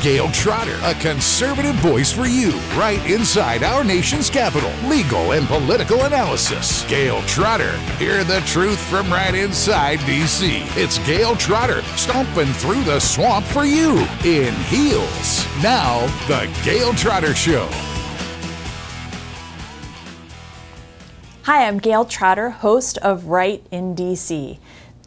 Gail Trotter, a conservative voice for you, right inside our nation's capital. Legal and political analysis. Gail Trotter. Hear the truth from right inside D.C. It's Gail Trotter, stomping through the swamp for you in heels. Now, The Gail Trotter Show. Hi, I'm Gail Trotter, host of Right in DC.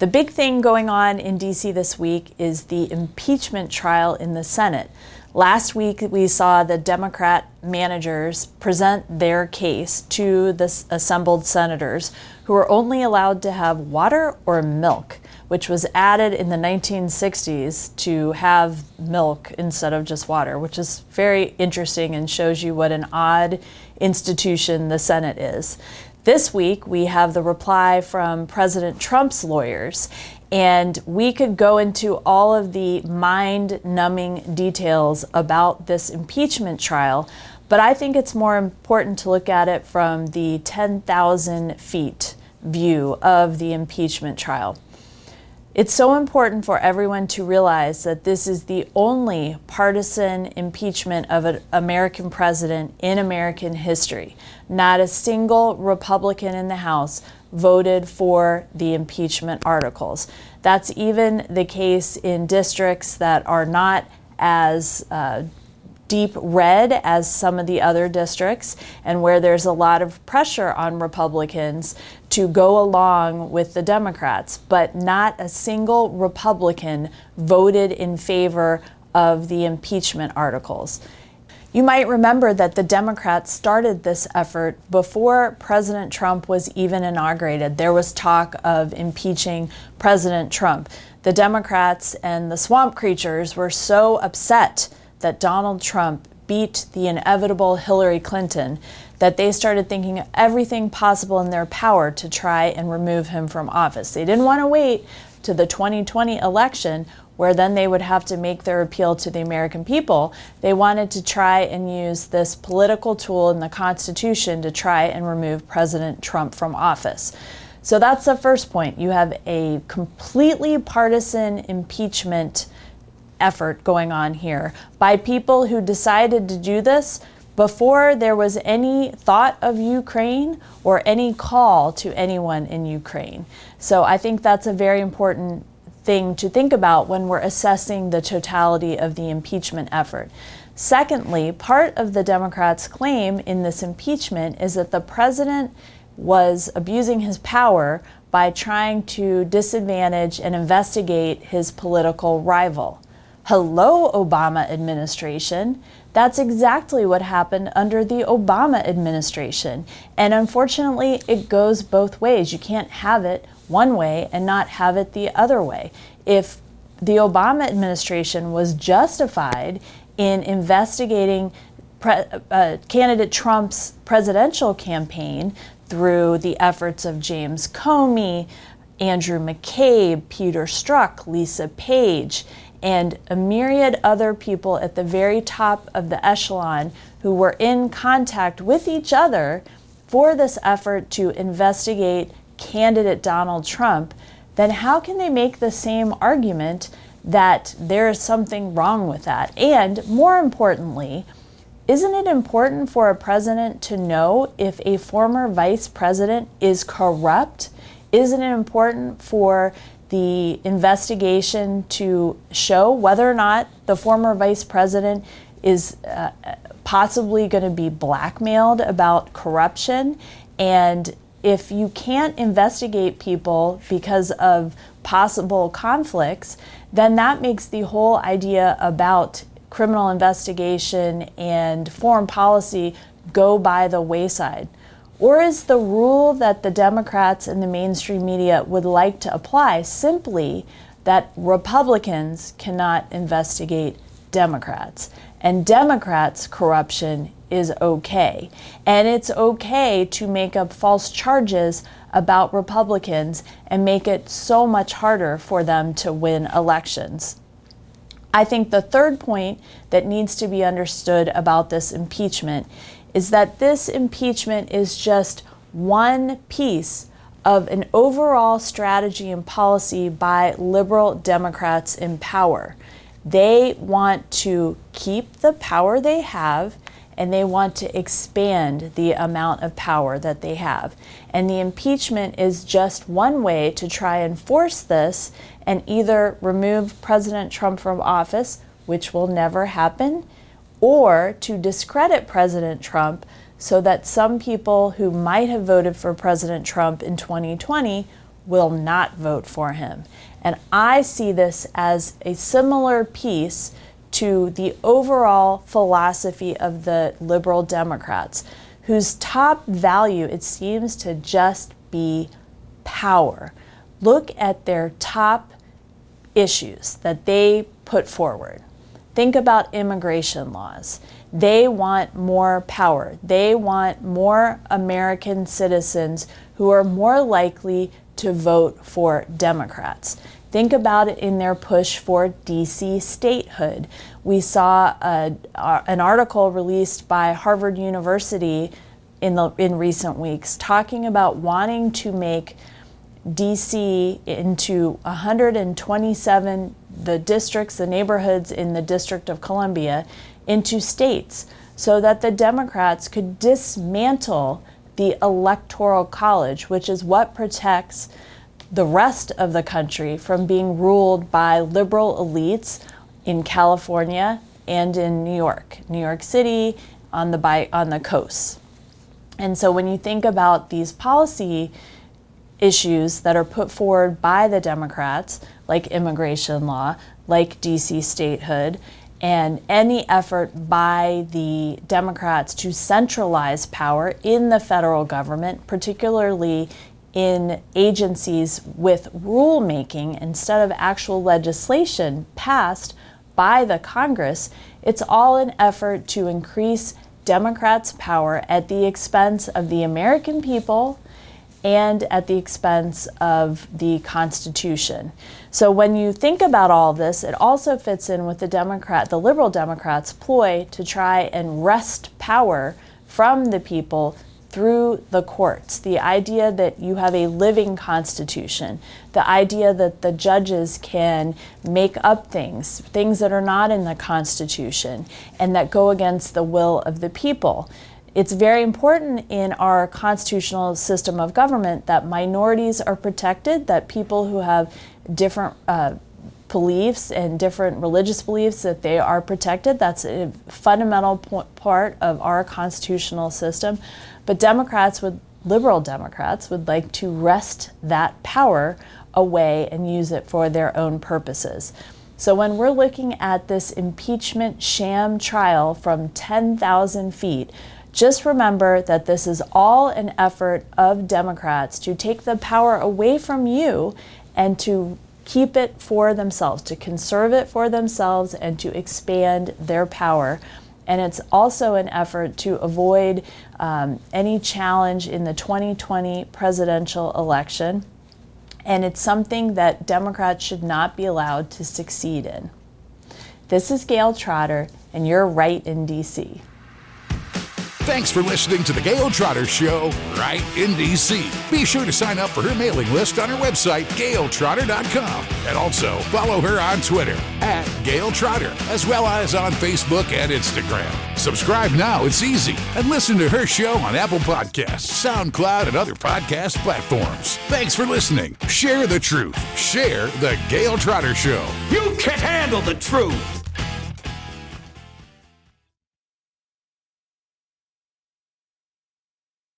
The big thing going on in DC this week is the impeachment trial in the Senate. Last week, we saw the Democrat managers present their case to the assembled senators who were only allowed to have water or milk, which was added in the 1960s to have milk instead of just water, which is very interesting and shows you what an odd institution the Senate is. This week, we have the reply from President Trump's lawyers, and we could go into all of the mind numbing details about this impeachment trial, but I think it's more important to look at it from the 10,000 feet view of the impeachment trial. It's so important for everyone to realize that this is the only partisan impeachment of an American president in American history. Not a single Republican in the House voted for the impeachment articles. That's even the case in districts that are not as uh, deep red as some of the other districts, and where there's a lot of pressure on Republicans to go along with the Democrats. But not a single Republican voted in favor of the impeachment articles. You might remember that the Democrats started this effort before President Trump was even inaugurated. There was talk of impeaching President Trump. The Democrats and the swamp creatures were so upset that Donald Trump beat the inevitable Hillary Clinton that they started thinking everything possible in their power to try and remove him from office. They didn't want to wait to the 2020 election where then they would have to make their appeal to the American people. They wanted to try and use this political tool in the Constitution to try and remove President Trump from office. So that's the first point. You have a completely partisan impeachment effort going on here by people who decided to do this before there was any thought of Ukraine or any call to anyone in Ukraine. So I think that's a very important thing to think about when we're assessing the totality of the impeachment effort. Secondly, part of the Democrats' claim in this impeachment is that the president was abusing his power by trying to disadvantage and investigate his political rival. Hello, Obama administration. That's exactly what happened under the Obama administration. And unfortunately, it goes both ways. You can't have it one way and not have it the other way. If the Obama administration was justified in investigating pre- uh, candidate Trump's presidential campaign through the efforts of James Comey, Andrew McCabe, Peter Strzok, Lisa Page, and a myriad other people at the very top of the echelon who were in contact with each other for this effort to investigate candidate Donald Trump, then how can they make the same argument that there is something wrong with that? And more importantly, isn't it important for a president to know if a former vice president is corrupt? Isn't it important for the investigation to show whether or not the former vice president is uh, possibly going to be blackmailed about corruption. And if you can't investigate people because of possible conflicts, then that makes the whole idea about criminal investigation and foreign policy go by the wayside. Or is the rule that the Democrats and the mainstream media would like to apply simply that Republicans cannot investigate Democrats? And Democrats' corruption is okay. And it's okay to make up false charges about Republicans and make it so much harder for them to win elections. I think the third point that needs to be understood about this impeachment is that this impeachment is just one piece of an overall strategy and policy by liberal Democrats in power. They want to keep the power they have and they want to expand the amount of power that they have. And the impeachment is just one way to try and force this and either remove President Trump from office, which will never happen, or to discredit President Trump so that some people who might have voted for President Trump in 2020 will not vote for him. And I see this as a similar piece to the overall philosophy of the liberal Democrats, whose top value it seems to just be power. Look at their top issues that they put forward. Think about immigration laws. They want more power. They want more American citizens who are more likely to vote for Democrats. Think about it in their push for DC statehood. We saw a, an article released by Harvard University in, the, in recent weeks talking about wanting to make DC into 127 the districts, the neighborhoods in the District of Columbia into states so that the Democrats could dismantle the Electoral College, which is what protects the rest of the country from being ruled by liberal elites in California and in New York, New York City, on the by, on the coast. And so when you think about these policy issues that are put forward by the Democrats, like immigration law, like DC statehood, and any effort by the Democrats to centralize power in the federal government, particularly in agencies with rulemaking instead of actual legislation passed by the Congress, it's all an effort to increase Democrats' power at the expense of the American people and at the expense of the Constitution. So when you think about all this, it also fits in with the Democrat, the liberal Democrats' ploy to try and wrest power from the people through the courts. The idea that you have a living constitution, the idea that the judges can make up things, things that are not in the Constitution, and that go against the will of the people. It's very important in our constitutional system of government that minorities are protected, that people who have different uh, beliefs and different religious beliefs that they are protected. That's a fundamental part of our constitutional system. But Democrats would, liberal Democrats, would like to wrest that power away and use it for their own purposes. So when we're looking at this impeachment sham trial from 10,000 feet, just remember that this is all an effort of Democrats to take the power away from you and to keep it for themselves, to conserve it for themselves, and to expand their power. And it's also an effort to avoid um, any challenge in the 2020 presidential election. And it's something that Democrats should not be allowed to succeed in. This is Gail Trotter, and you're right in D.C. Thanks for listening to the Gail Trotter Show right in DC. Be sure to sign up for her mailing list on her website, gailtrotter.com. And also follow her on Twitter at Gail Trotter, as well as on Facebook and Instagram. Subscribe now, it's easy. And listen to her show on Apple Podcasts, SoundCloud, and other podcast platforms. Thanks for listening. Share the truth. Share the Gail Trotter Show. You can't handle the truth.